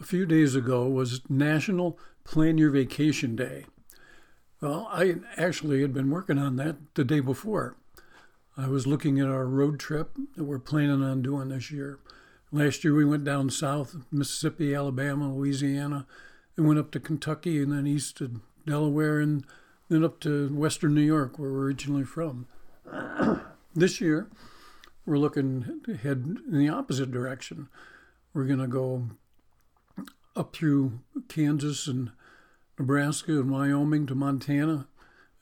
a few days ago was National Plan Your Vacation Day. Well, I actually had been working on that the day before. I was looking at our road trip that we're planning on doing this year. Last year we went down south, Mississippi, Alabama, Louisiana, and went up to Kentucky and then east to Delaware and then up to western New York, where we're originally from. this year, we're looking to head in the opposite direction. We're going to go up through Kansas and Nebraska and Wyoming to Montana,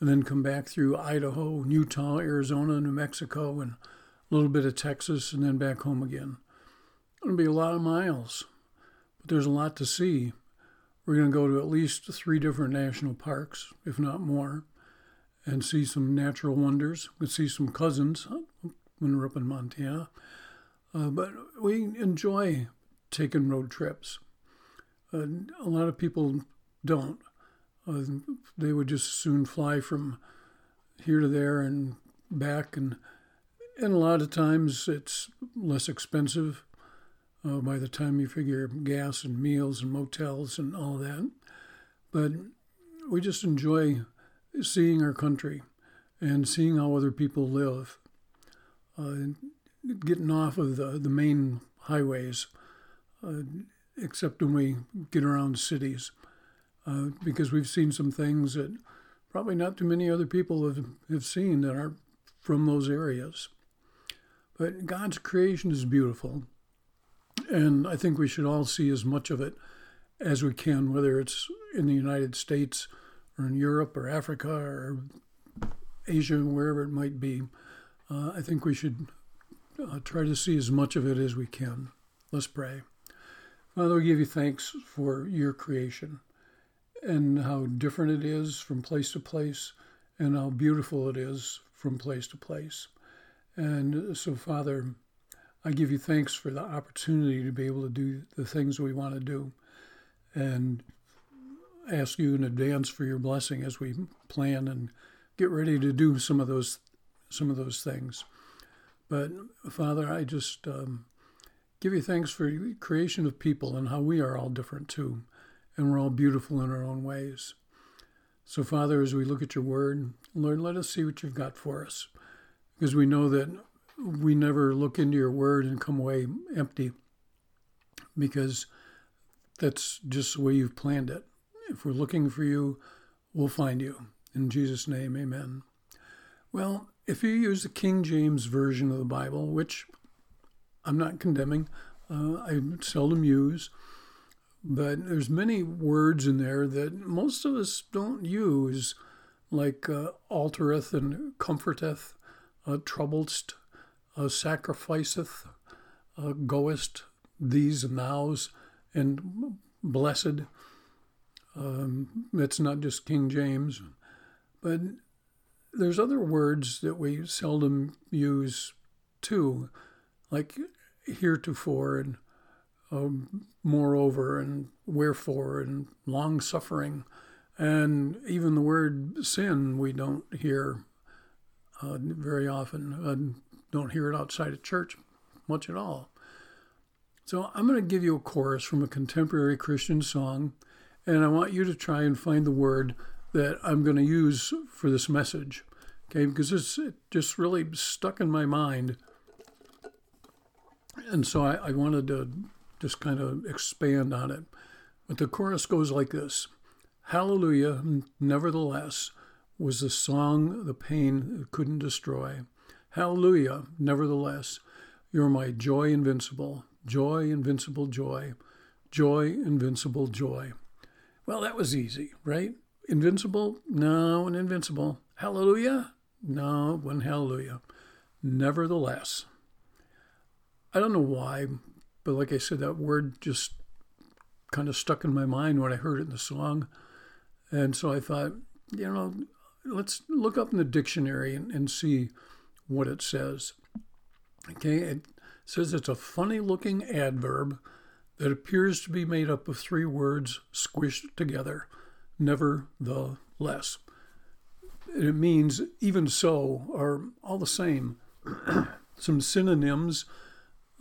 and then come back through Idaho, Utah, Arizona, New Mexico, and a little bit of Texas, and then back home again. It'll be a lot of miles, but there's a lot to see. We're going to go to at least three different national parks, if not more, and see some natural wonders. We'll see some cousins when we're up in Montana. Uh, but we enjoy taking road trips. Uh, a lot of people don't. Uh, they would just soon fly from here to there and back, and and a lot of times it's less expensive uh, by the time you figure gas and meals and motels and all that. But we just enjoy seeing our country and seeing how other people live, uh, getting off of the, the main highways, uh, except when we get around cities uh, because we've seen some things that probably not too many other people have, have seen that are from those areas. But God's creation is beautiful, and I think we should all see as much of it as we can, whether it's in the United States or in Europe or Africa or Asia, wherever it might be. Uh, I think we should uh, try to see as much of it as we can. Let's pray. Father, we give you thanks for your creation and how different it is from place to place and how beautiful it is from place to place. And so, Father, I give you thanks for the opportunity to be able to do the things we want to do and ask you in advance for your blessing as we plan and get ready to do some of those some of those things. But Father, I just um, give you thanks for the creation of people and how we are all different too and we're all beautiful in our own ways. So, Father, as we look at your word, Lord, let us see what you've got for us, because we know that we never look into your word and come away empty, because that's just the way you've planned it. If we're looking for you, we'll find you. In Jesus' name, amen. Well, if you use the King James Version of the Bible, which I'm not condemning, uh, I seldom use, but there's many words in there that most of us don't use, like uh, altereth and comforteth, uh, troublest, uh, sacrificeth, uh, goest, thees and thous, and blessed. Um, it's not just King James, but there's other words that we seldom use too, like heretofore and um, moreover and wherefore and long suffering. And even the word sin, we don't hear uh, very often, uh, don't hear it outside of church much at all. So I'm going to give you a chorus from a contemporary Christian song, and I want you to try and find the word that I'm going to use for this message. Okay, because it's it just really stuck in my mind. And so I, I wanted to just kind of expand on it. But the chorus goes like this Hallelujah, nevertheless, was the song the pain couldn't destroy. Hallelujah, nevertheless, you're my joy invincible, joy, invincible joy, joy, invincible joy. Well, that was easy, right? Invincible? No, and invincible. Hallelujah? No, one hallelujah. Nevertheless. I don't know why, but like I said, that word just kind of stuck in my mind when I heard it in the song. And so I thought, you know, let's look up in the dictionary and, and see what it says. Okay, it says it's a funny looking adverb that appears to be made up of three words squished together, nevertheless. It means even so or all the same. Some synonyms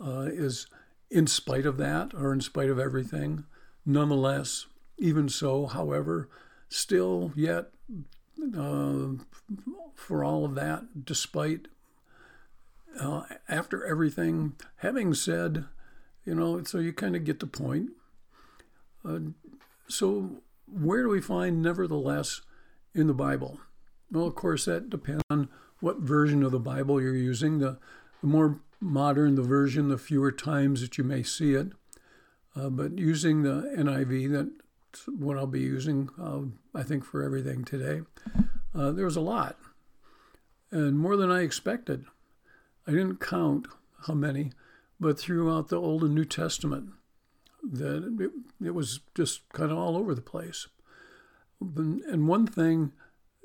uh, is in spite of that or in spite of everything, Nonetheless, even so, however, still yet, uh, for all of that, despite uh, after everything, having said, you know, so you kind of get the point. Uh, so, where do we find nevertheless in the Bible? Well, of course, that depends on what version of the Bible you're using. The, the more modern the version, the fewer times that you may see it. Uh, but using the NIV, that's what I'll be using, uh, I think, for everything today, uh, there's a lot. And more than I expected. I didn't count how many, but throughout the Old and New Testament, that it, it was just kind of all over the place. And one thing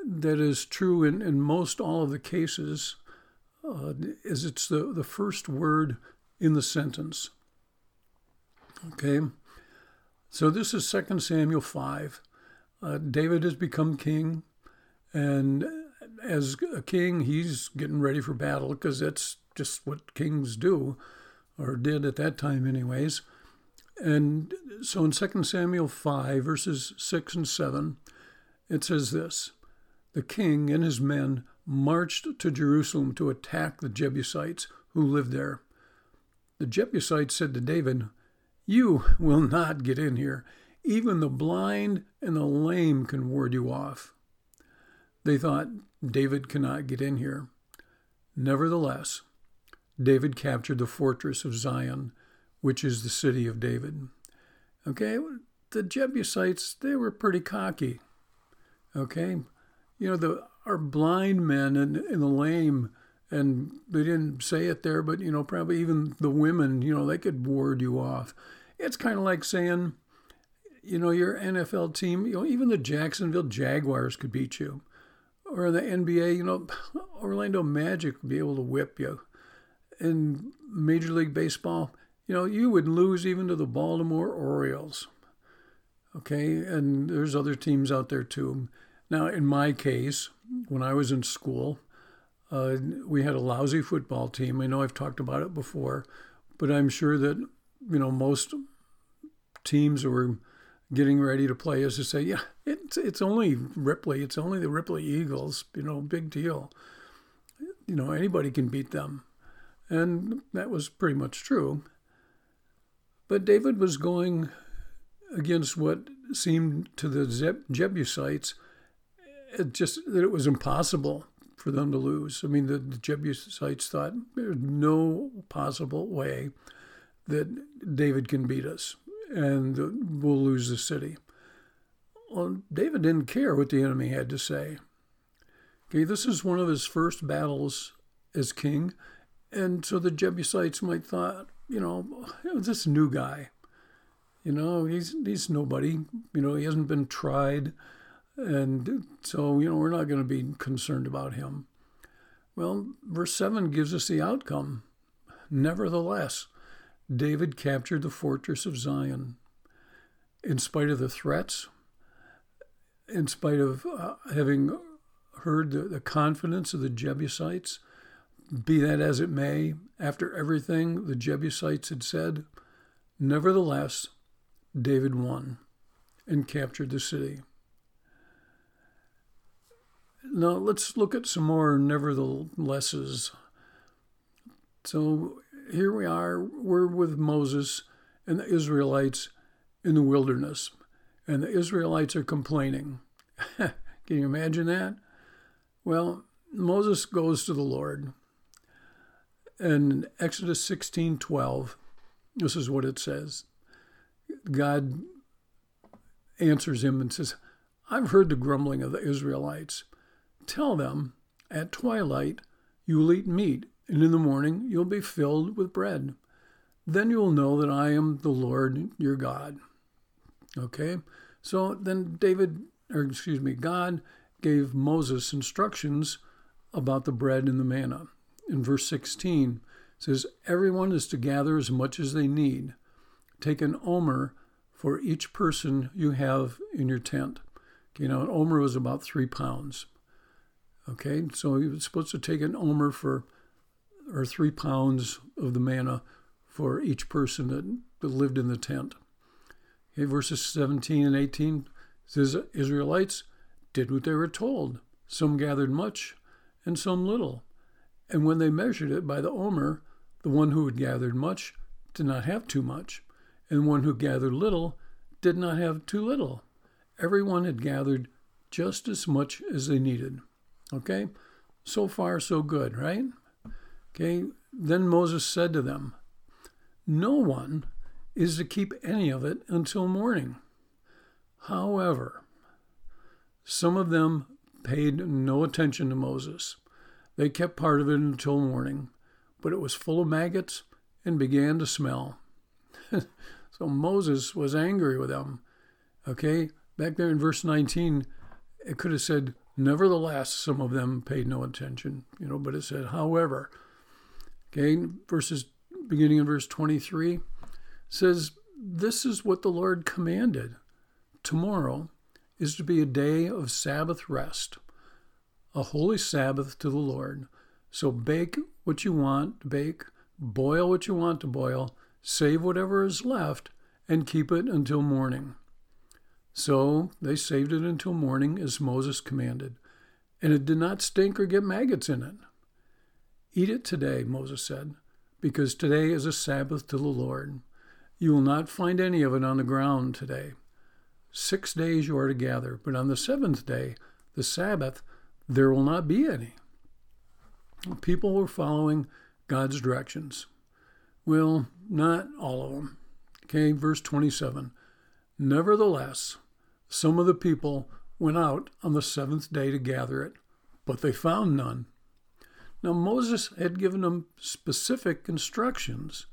that is true in, in most all of the cases uh, is it's the, the first word in the sentence. Okay, so this is 2 Samuel 5. Uh, David has become king, and as a king, he's getting ready for battle because that's just what kings do, or did at that time, anyways. And so in 2 Samuel 5, verses 6 and 7, it says this The king and his men marched to Jerusalem to attack the Jebusites who lived there. The Jebusites said to David, You will not get in here. Even the blind and the lame can ward you off. They thought, David cannot get in here. Nevertheless, David captured the fortress of Zion, which is the city of David. Okay, the Jebusites, they were pretty cocky. Okay, you know, the our blind men and, and the lame, and they didn't say it there, but you know, probably even the women, you know, they could ward you off. It's kind of like saying, you know, your NFL team, you know, even the Jacksonville Jaguars could beat you or the NBA, you know, Orlando Magic would be able to whip you. In Major League Baseball, you know, you would lose even to the Baltimore Orioles. Okay, and there's other teams out there too. Now, in my case, when I was in school, uh, we had a lousy football team. I know I've talked about it before, but I'm sure that you know most teams were getting ready to play us to say, yeah, it's it's only Ripley, it's only the Ripley Eagles, you know, big deal. You know, anybody can beat them. And that was pretty much true. But David was going against what seemed to the Jebusites it just that it was impossible for them to lose. I mean, the, the Jebusites thought there's no possible way that David can beat us and we'll lose the city. Well, David didn't care what the enemy had to say. Okay, this is one of his first battles as king, and so the Jebusites might thought, you know, oh, this new guy, you know, he's he's nobody, you know, he hasn't been tried, and so you know we're not going to be concerned about him. Well, verse seven gives us the outcome. Nevertheless, David captured the fortress of Zion. In spite of the threats, in spite of uh, having heard the, the confidence of the Jebusites, be that as it may, after everything the Jebusites had said, nevertheless, David won and captured the city. Now let's look at some more neverthelesses. So here we are, we're with Moses and the Israelites in the wilderness, and the Israelites are complaining. Can you imagine that? Well, Moses goes to the Lord. And Exodus 16 12, this is what it says. God answers him and says, I've heard the grumbling of the Israelites. Tell them, at twilight you will eat meat and in the morning you'll be filled with bread. Then you will know that I am the Lord your God. Okay? So then David, or excuse me, God gave Moses instructions about the bread and the manna. In verse 16, it says, Everyone is to gather as much as they need. Take an omer for each person you have in your tent. Okay, now an omer was about three pounds. Okay, so he was supposed to take an omer for or three pounds of the manna for each person that, that lived in the tent. Okay, verses 17 and 18 says Israelites did what they were told. Some gathered much and some little. And when they measured it by the omer, the one who had gathered much did not have too much, and one who gathered little did not have too little. Everyone had gathered just as much as they needed. Okay? So far, so good, right? Okay, then Moses said to them, No one is to keep any of it until morning. However, some of them paid no attention to Moses. They kept part of it until morning, but it was full of maggots and began to smell. so Moses was angry with them. Okay, back there in verse 19, it could have said, Nevertheless, some of them paid no attention, you know, but it said, however. Okay, verses beginning in verse 23 says, This is what the Lord commanded. Tomorrow is to be a day of Sabbath rest, a holy Sabbath to the Lord. So bake what you want to bake, boil what you want to boil, save whatever is left, and keep it until morning. So they saved it until morning as Moses commanded, and it did not stink or get maggots in it. Eat it today, Moses said, because today is a Sabbath to the Lord. You will not find any of it on the ground today. Six days you are to gather, but on the seventh day, the Sabbath, there will not be any. People were following God's directions. Well, not all of them. Okay, verse 27. Nevertheless, some of the people went out on the seventh day to gather it, but they found none. Now, Moses had given them specific instructions.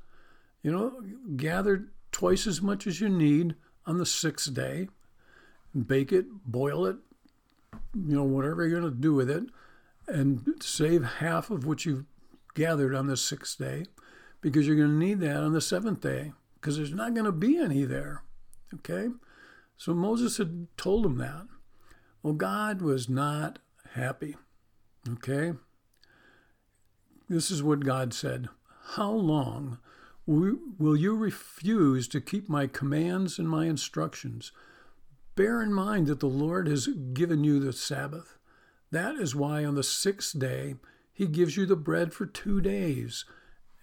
You know, gather twice as much as you need on the sixth day, bake it, boil it, you know, whatever you're going to do with it, and save half of what you've gathered on the sixth day because you're going to need that on the seventh day because there's not going to be any there. Okay? So Moses had told him that. Well, God was not happy. Okay? This is what God said How long will you refuse to keep my commands and my instructions? Bear in mind that the Lord has given you the Sabbath. That is why on the sixth day he gives you the bread for two days.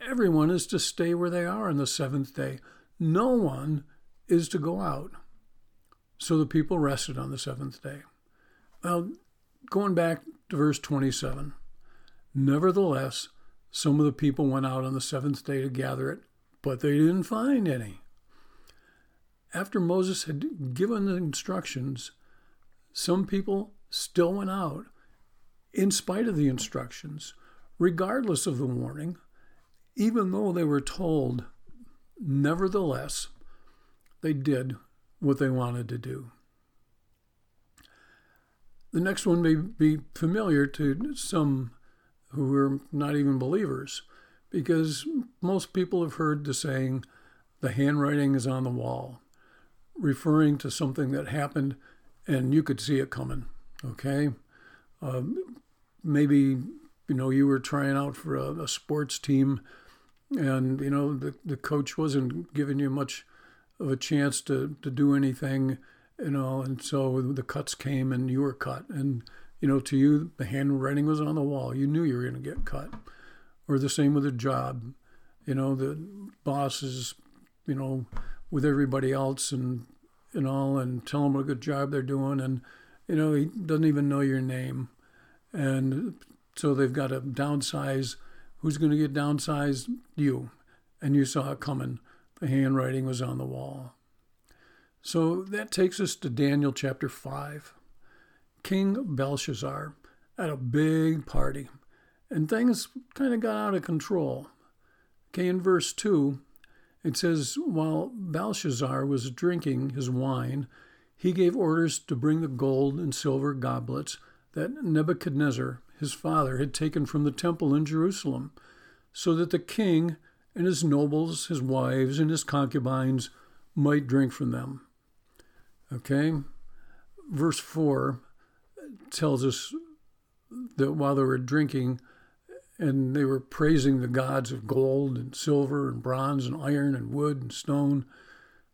Everyone is to stay where they are on the seventh day. No one is to go out. So the people rested on the seventh day. Now, going back to verse 27 Nevertheless, some of the people went out on the seventh day to gather it, but they didn't find any. After Moses had given the instructions, some people still went out in spite of the instructions, regardless of the warning, even though they were told. Nevertheless, they did what they wanted to do. The next one may be familiar to some who are not even believers, because most people have heard the saying, the handwriting is on the wall, referring to something that happened and you could see it coming. Okay? Um, maybe, you know, you were trying out for a, a sports team and, you know, the, the coach wasn't giving you much of a chance to, to do anything, you know, and so the cuts came and you were cut. And you know, to you, the handwriting was on the wall. You knew you were going to get cut. Or the same with a job. You know, the bosses, you know, with everybody else and and all, and tell them what a good job they're doing, and you know, he doesn't even know your name, and so they've got to downsize. Who's going to get downsized? You, and you saw it coming. The handwriting was on the wall. So that takes us to Daniel chapter five. King Belshazzar at a big party, and things kind of got out of control. Okay, in verse 2, it says, While Belshazzar was drinking his wine, he gave orders to bring the gold and silver goblets that Nebuchadnezzar, his father, had taken from the temple in Jerusalem, so that the king and his nobles, his wives, and his concubines might drink from them. Okay? Verse 4 tells us that while they were drinking and they were praising the gods of gold and silver and bronze and iron and wood and stone,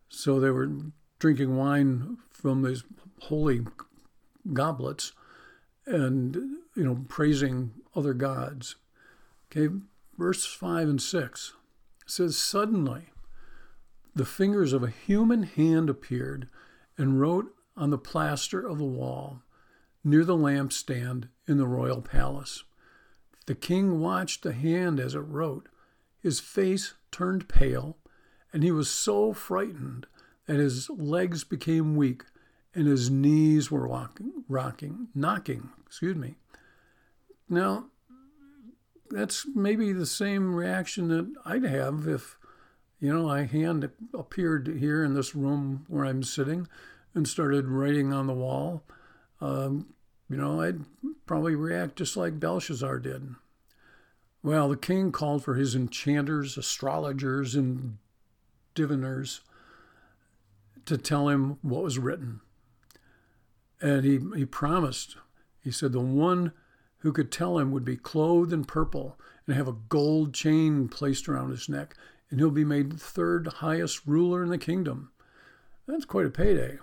so they were drinking wine from these holy goblets and, you know, praising other gods. Okay, verse 5 and 6 says, Suddenly the fingers of a human hand appeared and wrote on the plaster of the wall near the lampstand in the royal palace. The king watched the hand as it wrote. His face turned pale, and he was so frightened that his legs became weak and his knees were walking, rocking, knocking, excuse me. Now, that's maybe the same reaction that I'd have if, you know, my hand appeared here in this room where I'm sitting and started writing on the wall. Um, you know, I'd probably react just like Belshazzar did. Well, the king called for his enchanters, astrologers, and diviners to tell him what was written. And he, he promised, he said, the one who could tell him would be clothed in purple and have a gold chain placed around his neck, and he'll be made the third highest ruler in the kingdom. That's quite a payday.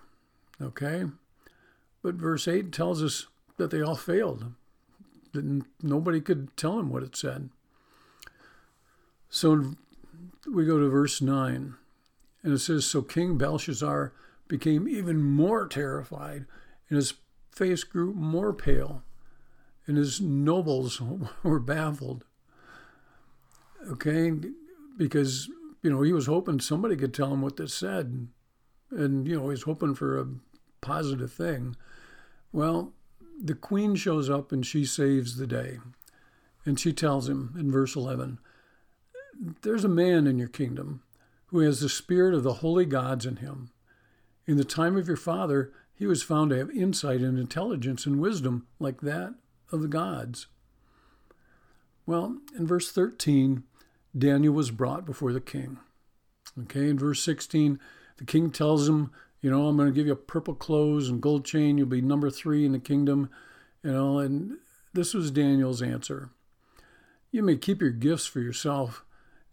Okay? But verse 8 tells us that they all failed. That nobody could tell him what it said. So we go to verse 9, and it says So King Belshazzar became even more terrified, and his face grew more pale and his nobles were baffled. Okay, because you know he was hoping somebody could tell him what this said, and you know he's hoping for a positive thing. Well, the queen shows up and she saves the day, and she tells him in verse eleven, "There's a man in your kingdom who has the spirit of the holy gods in him. In the time of your father, he was found to have insight and intelligence and wisdom like that of the gods. Well, in verse 13, Daniel was brought before the king. Okay, in verse 16, the king tells him, you know, I'm going to give you purple clothes and gold chain. You'll be number three in the kingdom, you know, and this was Daniel's answer. You may keep your gifts for yourself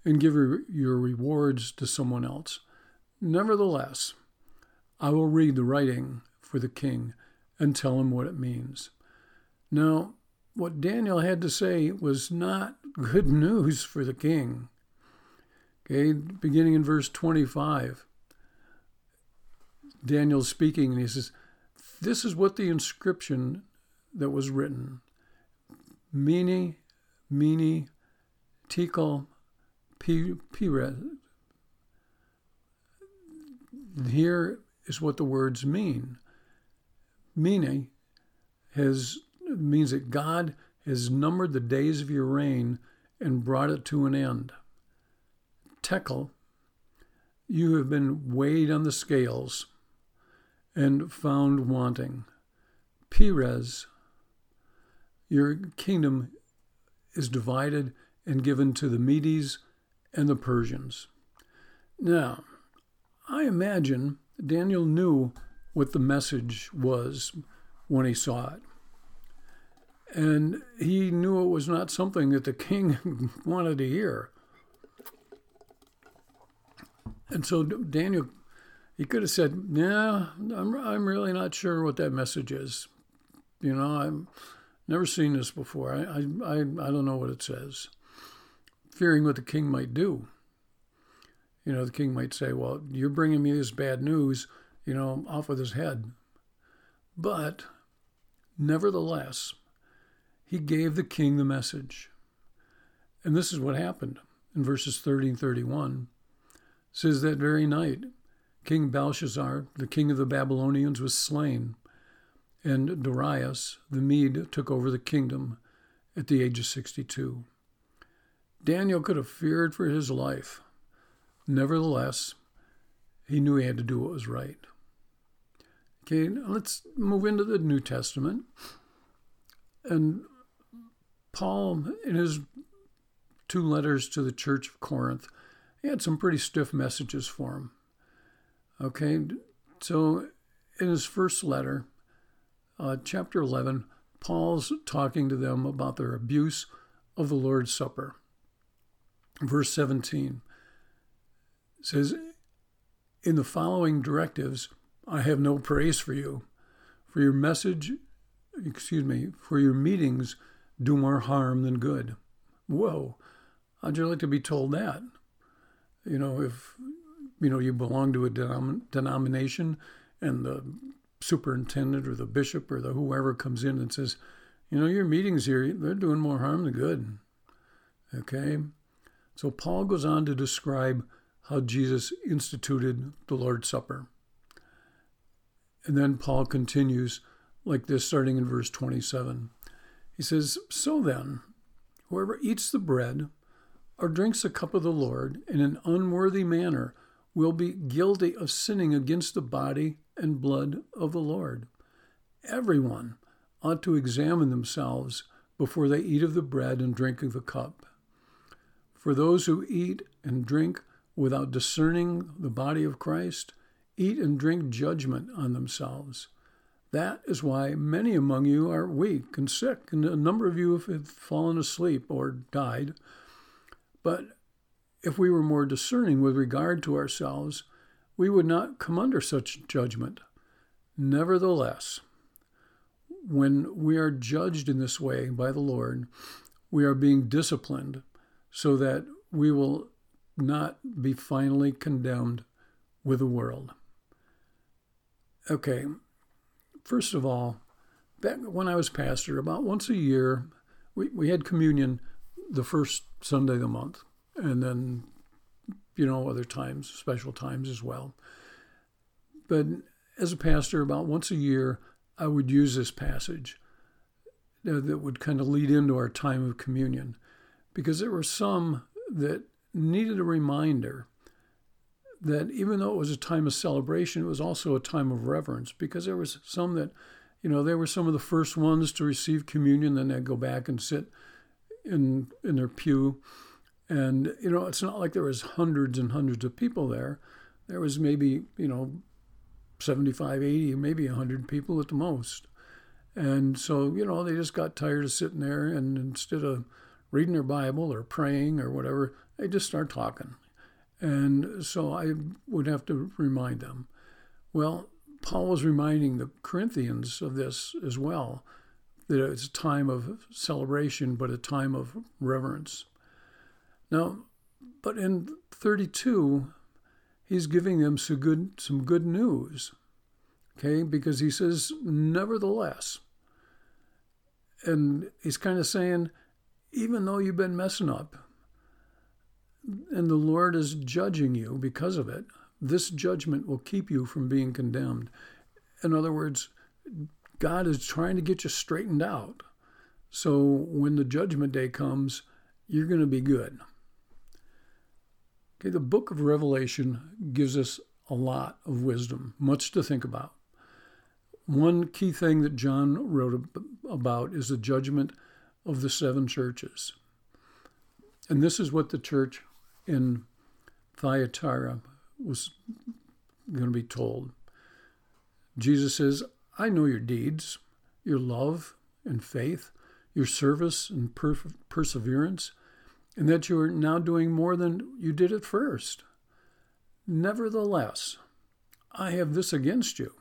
and give your, your rewards to someone else. Nevertheless, I will read the writing for the king and tell him what it means. Now, what Daniel had to say was not good news for the king. Okay, beginning in verse 25, Daniel's speaking and he says, This is what the inscription that was written Mene, Mene, Tekel, Peres. Here is what the words mean. Mene has means that God has numbered the days of your reign and brought it to an end. Tekel, you have been weighed on the scales and found wanting. Peres, your kingdom is divided and given to the Medes and the Persians. Now, I imagine Daniel knew what the message was when he saw it. And he knew it was not something that the king wanted to hear. And so Daniel, he could have said, "Yeah, I'm, I'm really not sure what that message is. You know, I've never seen this before. I, I, I, I don't know what it says." Fearing what the king might do. You know, the king might say, "Well, you're bringing me this bad news. You know, off with his head." But nevertheless, he gave the king the message. And this is what happened in verses 30 and 31. It says that very night, King Belshazzar, the king of the Babylonians, was slain, and Darius the Mede took over the kingdom at the age of 62. Daniel could have feared for his life. Nevertheless, he knew he had to do what was right. Okay, let's move into the New Testament. And Paul, in his two letters to the church of Corinth, he had some pretty stiff messages for him. Okay, so in his first letter, uh, chapter 11, Paul's talking to them about their abuse of the Lord's Supper. Verse 17 says, In the following directives, I have no praise for you. For your message, excuse me, for your meetings do more harm than good. Whoa, how'd you like to be told that? You know, if you know you belong to a denom- denomination and the superintendent or the bishop or the whoever comes in and says, you know, your meetings here, they're doing more harm than good. Okay? So Paul goes on to describe how Jesus instituted the Lord's Supper. And then Paul continues like this, starting in verse 27. He says, So then, whoever eats the bread or drinks a cup of the Lord in an unworthy manner will be guilty of sinning against the body and blood of the Lord. Everyone ought to examine themselves before they eat of the bread and drink of the cup. For those who eat and drink without discerning the body of Christ eat and drink judgment on themselves. That is why many among you are weak and sick, and a number of you have fallen asleep or died. But if we were more discerning with regard to ourselves, we would not come under such judgment. Nevertheless, when we are judged in this way by the Lord, we are being disciplined so that we will not be finally condemned with the world. Okay, first of all, back when I was pastor, about once a year, we, we had communion the first Sunday of the month, and then, you know, other times, special times as well. But as a pastor, about once a year, I would use this passage that would kind of lead into our time of communion because there were some that needed a reminder that even though it was a time of celebration, it was also a time of reverence because there was some that, you know, they were some of the first ones to receive communion, then they'd go back and sit in in their pew. And, you know, it's not like there was hundreds and hundreds of people there. There was maybe, you know, 75, 80, maybe 100 people at the most. And so, you know, they just got tired of sitting there and instead of reading their Bible or praying or whatever, they just start talking. And so I would have to remind them. Well, Paul was reminding the Corinthians of this as well, that it's a time of celebration, but a time of reverence. Now, but in 32, he's giving them some good, some good news, okay? Because he says, nevertheless, and he's kind of saying, even though you've been messing up, and the Lord is judging you because of it, this judgment will keep you from being condemned. In other words, God is trying to get you straightened out. So when the judgment day comes, you're going to be good. Okay, the book of Revelation gives us a lot of wisdom, much to think about. One key thing that John wrote about is the judgment of the seven churches. And this is what the church in Thyatira was going to be told. Jesus says, I know your deeds, your love and faith, your service and per- perseverance, and that you are now doing more than you did at first. Nevertheless, I have this against you.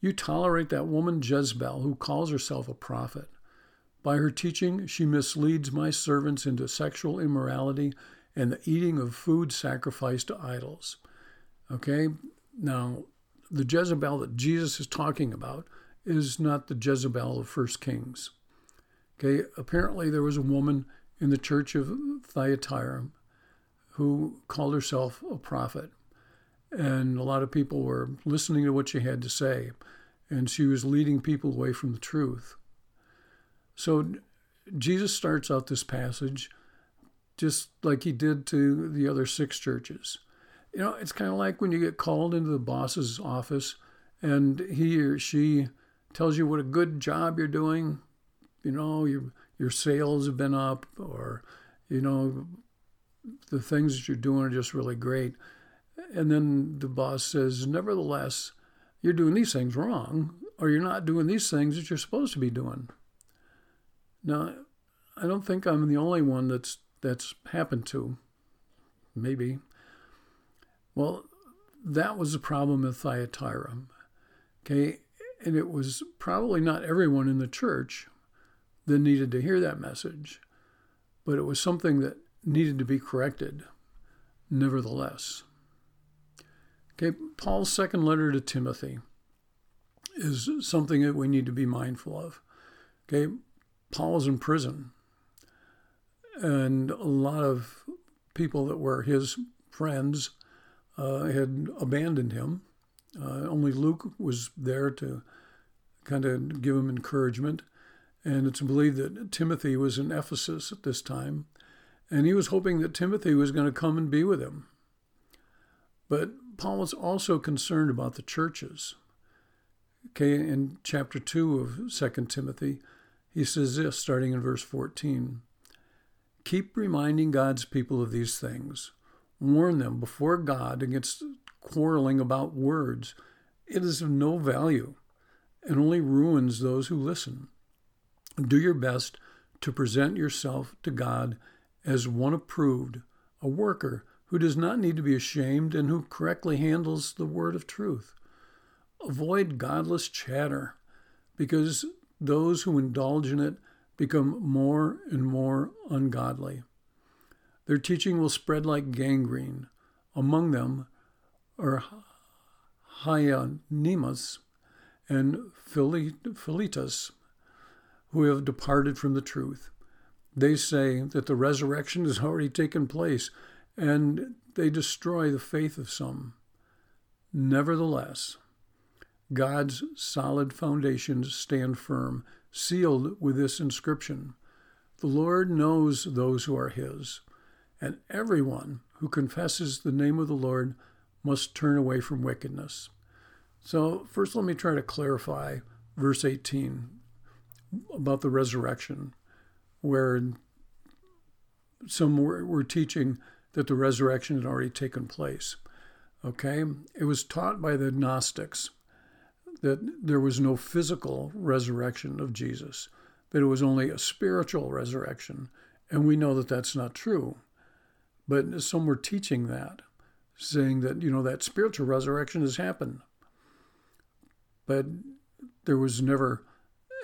You tolerate that woman Jezebel, who calls herself a prophet. By her teaching, she misleads my servants into sexual immorality and the eating of food sacrificed to idols. Okay? Now, the Jezebel that Jesus is talking about is not the Jezebel of First Kings. Okay? Apparently, there was a woman in the church of Thyatira who called herself a prophet. And a lot of people were listening to what she had to say. And she was leading people away from the truth. So Jesus starts out this passage just like he did to the other six churches. You know, it's kind of like when you get called into the boss's office and he or she tells you what a good job you're doing. You know, your your sales have been up, or you know, the things that you're doing are just really great. And then the boss says, nevertheless, you're doing these things wrong, or you're not doing these things that you're supposed to be doing. Now, I don't think I'm the only one that's that's happened to. Maybe. Well, that was a problem with Thyatira. Okay, and it was probably not everyone in the church that needed to hear that message, but it was something that needed to be corrected nevertheless. Okay, Paul's second letter to Timothy is something that we need to be mindful of. Okay, Paul is in prison, and a lot of people that were his friends uh, had abandoned him. Uh, only Luke was there to kind of give him encouragement. And it's believed that Timothy was in Ephesus at this time, and he was hoping that Timothy was going to come and be with him. But Paul was also concerned about the churches. Okay, in chapter 2 of 2 Timothy, he says this, starting in verse 14 Keep reminding God's people of these things. Warn them before God against quarreling about words. It is of no value and only ruins those who listen. Do your best to present yourself to God as one approved, a worker who does not need to be ashamed and who correctly handles the word of truth. Avoid godless chatter because those who indulge in it become more and more ungodly. Their teaching will spread like gangrene. Among them are Hymenaeus and Philetus, who have departed from the truth. They say that the resurrection has already taken place, and they destroy the faith of some. Nevertheless, God's solid foundations stand firm, sealed with this inscription The Lord knows those who are his, and everyone who confesses the name of the Lord must turn away from wickedness. So, first, let me try to clarify verse 18 about the resurrection, where some were, teaching that the resurrection had already taken place. Okay? It was taught by the Gnostics that there was no physical resurrection of Jesus, that it was only a spiritual resurrection. And we know that that's not true. But some were teaching that, saying that, you know, that spiritual resurrection has happened. But there was never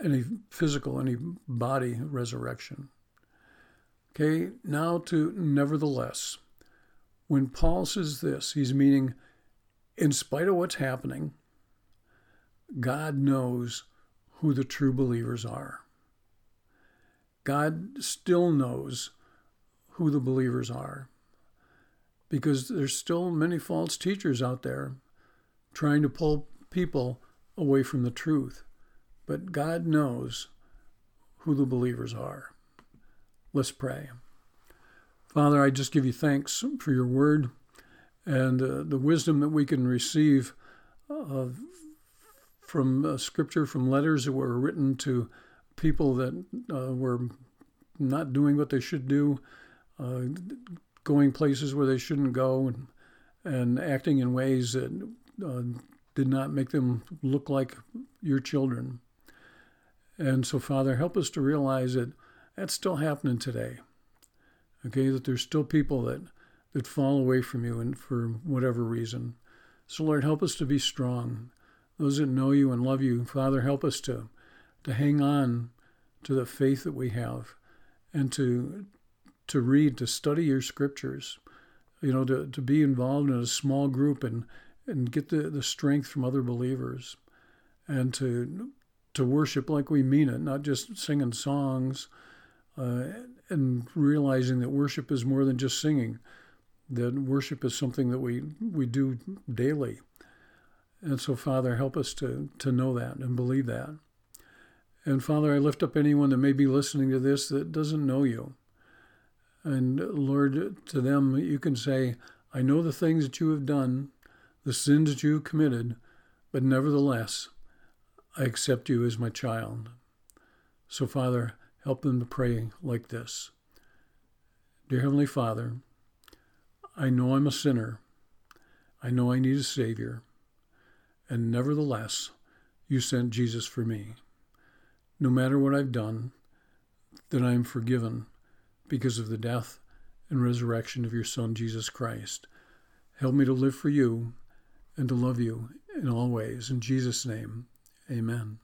any physical, any body resurrection. Okay, now to nevertheless. When Paul says this, he's meaning, in spite of what's happening, God knows who the true believers are. God still knows who the believers are because there's still many false teachers out there trying to pull people away from the truth. But God knows who the believers are. Let's pray. Father, I just give you thanks for your word and uh, the wisdom that we can receive uh, from uh, scripture, from letters that were written to people that uh, were not doing what they should do, uh, going places where they shouldn't go, and, and acting in ways that uh, did not make them look like your children. And so, Father, help us to realize that that's still happening today. Okay, that there's still people that, that fall away from you and for whatever reason. So, Lord, help us to be strong those that know you and love you, Father, help us to, to hang on to the faith that we have and to, to read, to study your scriptures, you know, to, to be involved in a small group and, and get the, the strength from other believers and to, to worship like we mean it, not just singing songs uh, and realizing that worship is more than just singing, that worship is something that we, we do daily and so, Father, help us to, to know that and believe that. And Father, I lift up anyone that may be listening to this that doesn't know you. And Lord, to them, you can say, I know the things that you have done, the sins that you committed, but nevertheless, I accept you as my child. So, Father, help them to pray like this Dear Heavenly Father, I know I'm a sinner. I know I need a Savior and nevertheless, you sent Jesus for me. No matter what I've done, that I am forgiven because of the death and resurrection of your Son, Jesus Christ. Help me to live for you and to love you in all ways. In Jesus' name, amen.